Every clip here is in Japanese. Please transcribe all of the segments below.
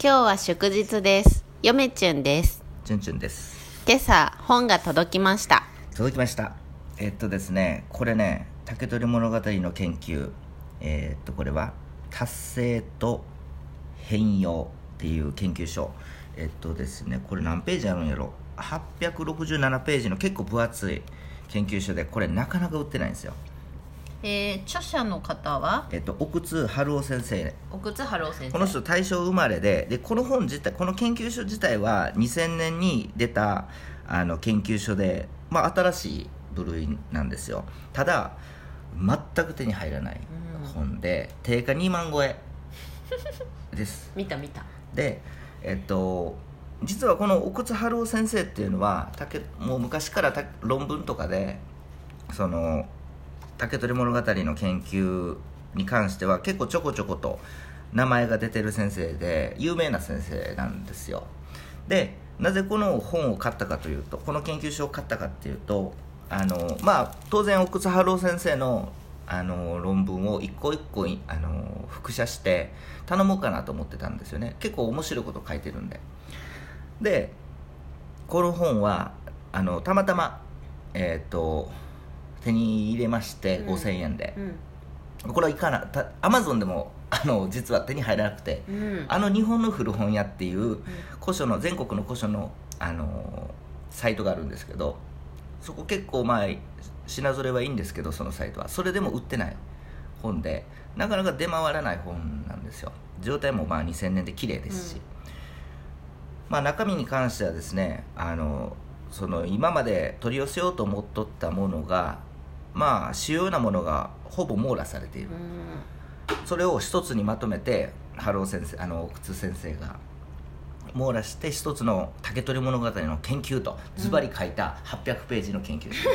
今日は祝日です。よめちゅんです。チュンチュンです今朝、本が届きました。届きましたえっとですねこれね竹取物語の研究えっとこれは達成と変容っていう研究所えっとですねこれ何ページあるんやろ867ページの結構分厚い研究所でこれなかなか売ってないんですよえー、著者の方は？えっと奥津春夫先生。奥津春夫先この人大正生まれででこの本自体この研究所自体は2000年に出たあの研究所で、まあ、新しい部類なんですよ。ただ全く手に入らない本で、定価2万超えです。見た見た。でえっと実はこの奥津春夫先生っていうのは竹もう昔からた論文とかでその竹取物語の研究に関しては結構ちょこちょこと名前が出てる先生で有名な先生なんですよでなぜこの本を買ったかというとこの研究所を買ったかっていうとあのまあ当然奥津春夫先生のあの論文を一個一個あの複写して頼もうかなと思ってたんですよね結構面白いこと書いてるんででこの本はあのたまたまえっ、と手に入れましてうん。5000円で、うん。これはいかなたアマゾンでもあの実は手に入らなくて、うん。あの日本の古本屋っていう古書の全国の古書のあのサイトがあるんですけどそこ結構まあ品揃えはいいんですけどそのサイトは。それでも売ってない本でなかなか出回らない本なんですよ。状態もまあ2000年で綺麗ですし、うん。まあ中身に関してはですねあのその今まで取り寄せようと思っとったものがまあ主要なものがほぼ網羅されている、うん。それを一つにまとめて春尾先生あの靴先生が網羅して一つの竹取物語の研究とズバリ書いた800ページの研究。書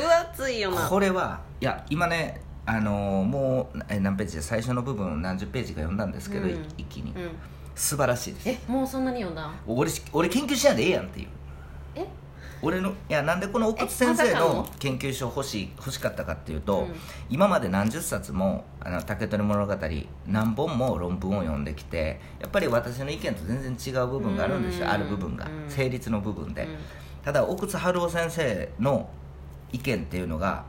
分厚いよな。これはいや今ねあのもうえ何ページで最初の部分何十ページか読んだんですけど、うん。一気に、うん。素晴らしいです。え、もうそんなに読んだ俺し俺研究しやんでええやんっていう。え？俺のいやなんでこの奥津先生のの？研究所欲しい欲しかったかっていうと、うん。今まで何十冊も「あの竹取物語」何本も論文を読んできてやっぱり私の意見と全然違う部分があるんですよ。うん。ある部分が。うん。成立の部分で、うん。ただ奥津春夫先生の意見っていうのが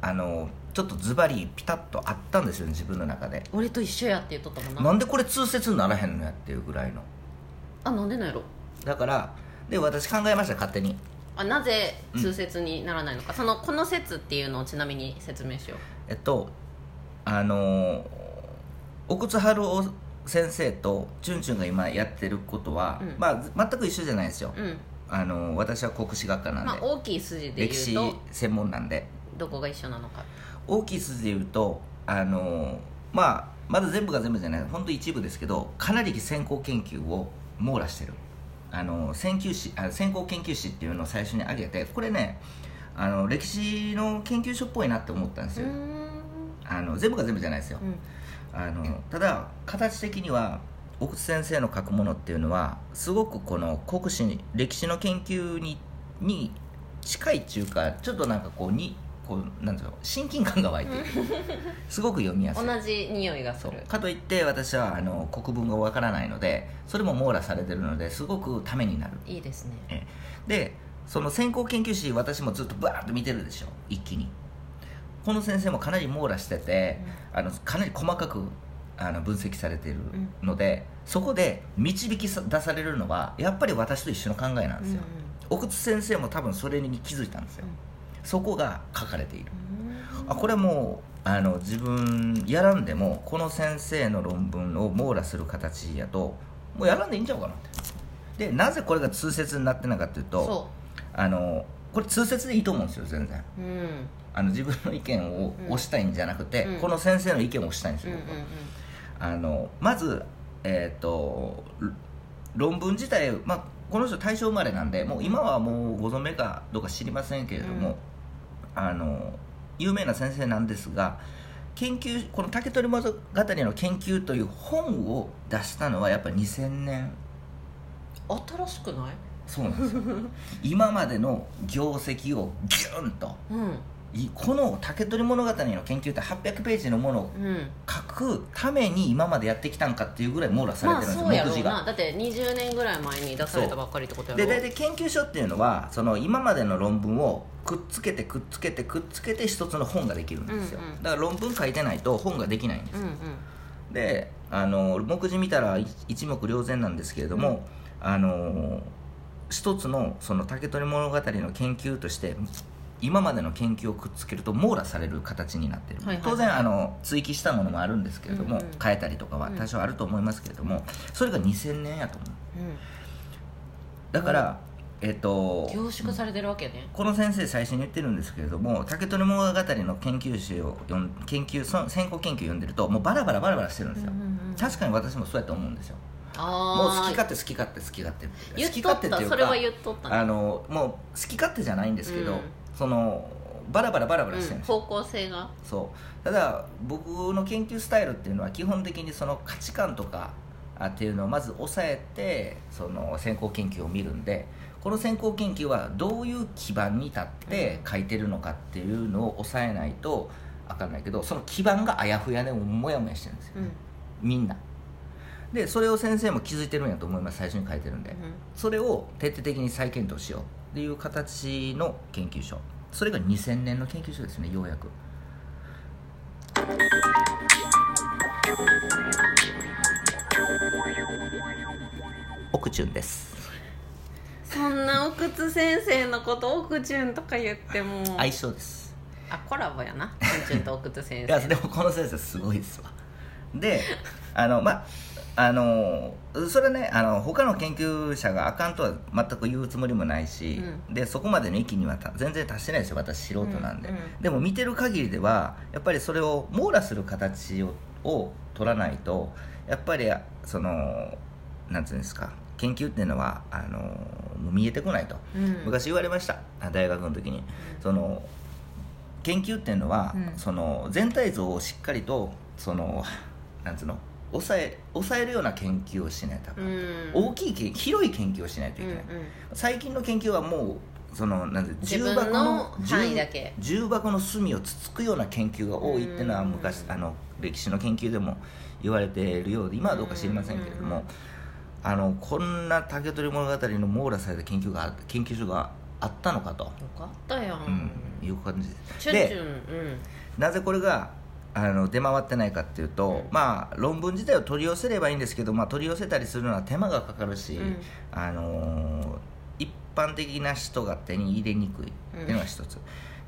あのちょっとズバリピタッとあったんですよね自分の中で。俺と一緒やって言っとったもんな。なんでこれ通説にならへんのやっていうぐらいの。あ、なんでなんやろ？だからで私考えました勝手に。あなぜ通説にならないのか、そのこの説っていうのをちなみに説明しよえっとあの奥津春夫先生とチュンチュンが今やってることは、うん。まあ全く一緒じゃないですよ、ううん。あの私は国史学科なんで、まあ大きい筋で歴史言うと専門なんで。どこが一緒なのか。大きい筋で言うとあのまあまだ全部が全部じゃない。本当一部ですけどかなり先行研究を網羅してるあの先究士あ先行研究士っていうのを最初に挙げてこれねあの歴史の研究所っぽいなって思ったんですよ、あの全部が全部じゃないですよ、うん。あのただ形的には奥津先生の書くものっていうのはすごくこの国史歴史の研究にに近いっていうかちょっとなんかこうにこうなんていうの親近感が湧いている。すごく読みやすい。同じ匂いがする。かといって私はあの国文がわからないのでそれも網羅されてるのですごくためになる。いいですね。えでその先行研究士私もずっとバーッと見てるでしょ。一気に。この先生もかなり網羅してて、あのかなり細かくあの分析されているので、そこで導きさ出されるのはやっぱり私と一緒の考えなんですよ、奥津先生も多分それに気づいたんですよ、そこが書かれている、あこれはもうあの自分やらんでもこの先生の論文を網羅する形やともうやらんでいいんちゃうかなって。でなぜこれが通説になってないかっていうとそあのこれ通説でいいと思うんですよ全然。ううん。あの自分の意見を押したいんじゃなくて、うん。この先生の意見を押したいんですよ、僕は。あのまずえっ、とろ論文自体、まあ、この人大正生まれなんでもう今はもうご存命かどうか知りませんけれども、うんあの有名な先生なんですが研究この竹取物語の研究という本を出したのはやっぱ2000年。うん新しくない？そうなんですよ。今までの業績をギュンとうん。いこの竹取物語の研究って800ページのものをうん。書くために今までやってきたんかっていうぐらい網羅されまあてるんですよ、そうやろう目次が。なだって20年ぐらい前に出されたばっかりってことやろ。で大体研究所っていうのはその今までの論文をくっつけてくっつけてくっつけて一つの本ができるんですよ、うんうんだから論文書いてないと本ができないんですよ、うんうん。であの目次見たら一一目瞭然なんですけれども、あの一つのその竹取物語の研究として今までの研究をくっつけると網羅される形になってる、はいはいはい。当然あの追記したものもあるんですけれども、うんうん。変えたりとかは多少あると思いますけれども、それが2000年やと思う。だから、えっとうん凝縮されてるわけね。この先生最初に言ってるんですけれども竹取物語の研究集を読ん研究その先行研究読んでるともうバラバラバラバラしてるんですよ、うんうんうん確かに私もそうやと思うんですよ。あもう好あき勝手好き勝手好き勝手好き勝手っていうか。それは言っとった。ねあのもう好き勝手じゃないんですけど、うんそのバラバラバラバラしてるんですよ、方向性が。そう。ただ僕の研究スタイルっていうのは基本的にその価値観とかあっていうのをまず抑えてその先行研究を見るんでこの先行研究はどういう基盤に立って書いてるのかっていうのを抑えないと分かんないけどその基盤があやふやでもやもやしてるんですよ、うん。みんな。でそれを先生も気づいてるんやと思います。最初に書いてるんで、それを徹底的に再検討しようっていう形の研究所。それが2000年の研究所ですねようやく。奥チュンです。そんな奥津先生のこと奥潤とか言っても。相性です。あコラボやな。奥潤と奥津先生いやでもこの先生すごいですわであのまああのそれねあの他の研究者があかんとは全く言うつもりもないし、でそこまでの域にはた全然達してないですよ私素人なんで、うんうん。でも見てる限りではやっぱりそれを網羅する形をを取らないとやっぱりそのなんつうんですか研究っていうのはあの見えてこないと、うん。昔言われましたあ大学の時に。その研究っていうのは、うん。その全体像をしっかりとそのなんつうの？抑え抑えるような研究をしないとあかん、うん。大きい研広い研究をしないといけない、うんうん。最近の研究はもうそのなんて自重箱の重重箱の隅をつつくような研究が多いっていうのはうん。昔あの歴史の研究でも言われているようで今はどうか知りませんけれども、うんあのこんな竹取物語の網羅された研究が研究所があったのかと、よかったやん、うん、いう感じ。ですでうん。なぜこれがあの出回ってないかっていうと、うん。まあ論文自体を取り寄せればいいんですけど、まあ、取り寄せたりするのは手間がかかるし、うん。あのー一般的な人が手に入れにくいっていうのが一つ、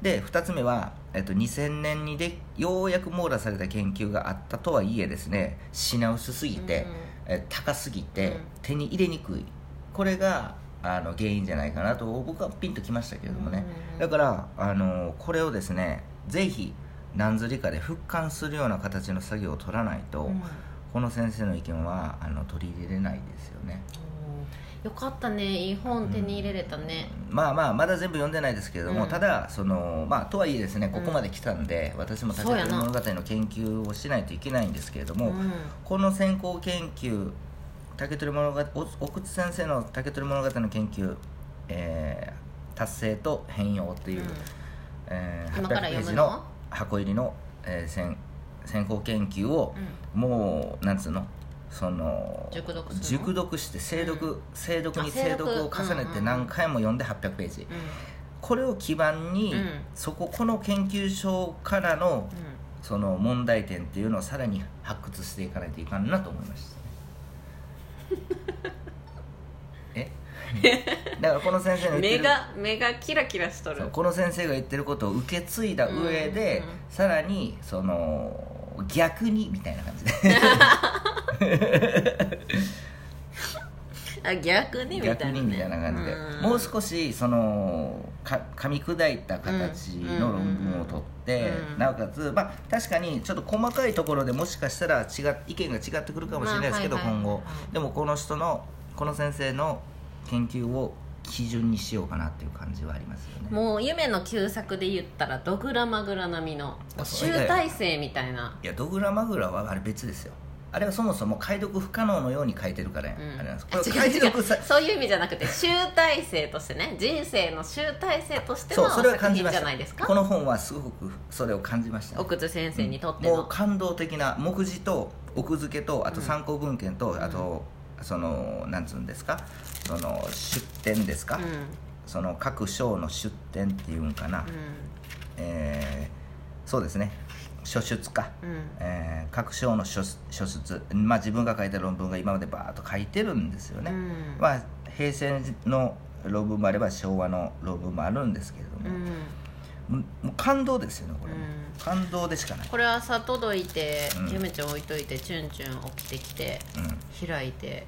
で2つ目は、えっと、2000年にでようやく網羅された研究があったとはいえですね品薄すぎて、え高すぎて、うん。手に入れにくい。これがあの原因じゃないかなと僕はピンときましたけれどもね、うんだからあのこれをですねぜひ何ずりかで復刊するような形の作業を取らないと、うん。この先生の意見はあの取り入れれないですよね。よかったね。いい本手に入れれたね、まあまあまだ全部読んでないですけれども、うん。ただそのまあとはいえですねここまで来たんで、私も竹そうやな。取物語の研究をしないといけないんですけれども、うん。この先行研究竹取物語お奥津先生の竹取物語の研究、えー達成と変容っていう、うん。えー今から800ペー読むのジの箱入りの、えー先先行研究を、もうなんつうの？その熟読熟読して精読、精読にあ精読。を重ねて何回も読んで800ページ、うん。これを基盤に、うん。そここの研究所からのうん。その問題点っていうのをさらに発掘していかないといかんなと思いました え？だからこの先生の目が目がキラキラしとる。この先生が言ってることを受け継いだ上で、うんうんさらにその逆にみたいな感じで。あ逆にみたいな、逆にみたいな感じで、うん。もう少しそのか噛み砕いた形の論文を取って、うん。なおかつ、まあ、確かにちょっと細かいところでもしかしたら違っ意見が違ってくるかもしれないですけど、まあはいはい。今後。でもこの人のこの先生の研究を基準にしようかなっていう感じはありますよね。もう夢の旧作で言ったらドグラマグラ並みの集大成みたいな。いやドグラマグラはあれ別ですよ。あれはそもそも解読不可能のように書いてるから、うん。あれなんです。これ解読さそういう意味じゃなくて集大成としてね人生の集大成としてのそうそれは作品感じました。じゃないですか？この本はすごくそれを感じました、ね、奥津先生にとっての、もう感動的な目次と奥付けとあと参考文献と、あとそのなんつうんですか？その出典ですか、うん。その各章の出典っていうんかな、えーそうですね。書出か、うん。うんえー各章の書書出、まあ、自分が書いた論文が今までバーッと書いてるんですよね、うん。まあ、平成の論文もあれば昭和の論文もあるんですけれども、うん。もう感動ですよねこれ、うん。感動でしかない、これ朝届いて、うん。ゆめちゃん置いといてチュンチュン起きてきてうん、開いて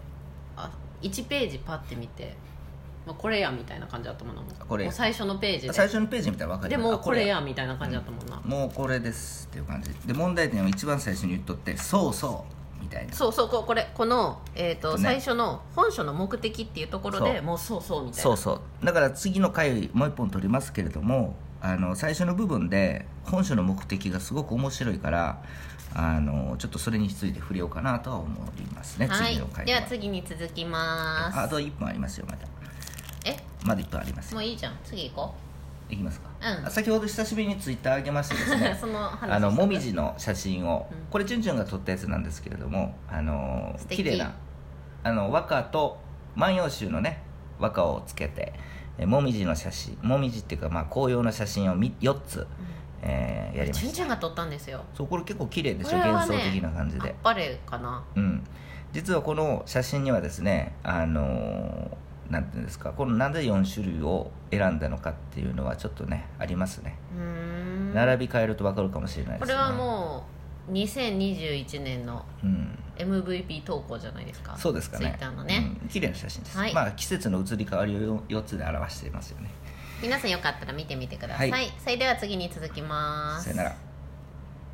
あ1ページパッて見て、まあ、これやみたいな感じだったもんな。これもう最初のページで。最初のページ見たら分かりますでもうこれあやみたいな感じだったもんな、もうこれですっていう感じ。で問題点を一番最初に言っとってそうそう。みたいな。そうそうここれこの、えーとね。最初の本書の目的っていうところでもうそうそうみたいな。そうそう。だから次の回もう一本取りますけれどもあの最初の部分で本書の目的がすごく面白いからあのちょっとそれについて触れようかなとは思いますね、はい。次の回では次に続きます。あと1分ありますよまだえ？まだ1分ありますもういいじゃん。次行こいきますか、うん。あ先ほど久しぶりにツイッター上げましてですう、ね その話あのもみじの写真を、うん。これチュンチュンが撮ったやつなんですけれどもあの綺麗なあの和歌と「万葉集」のね和歌をつけてえもみじの写真もみじっていうか、まあ、紅葉の写真を4つ、えーやりました。チュンが撮ったんですよ。そうこれ結構綺麗でしょ、ね幻想的な感じで。あっかな。うん。実はこの写真にはですねあのーなんていうんですかこのなんで4種類を選んだのかっていうのはちょっとねありますね。並び替えると分かるかもしれないですね。これはもう2021年のうん、MVP 投稿じゃないですか。そうですかね。ツイッターのね、うん、綺麗な写真です、はい。まあ季節の移り変わりを4つで表していますよね。皆さんよかったら見てみてください、はい。それでは次に続きます。さよなら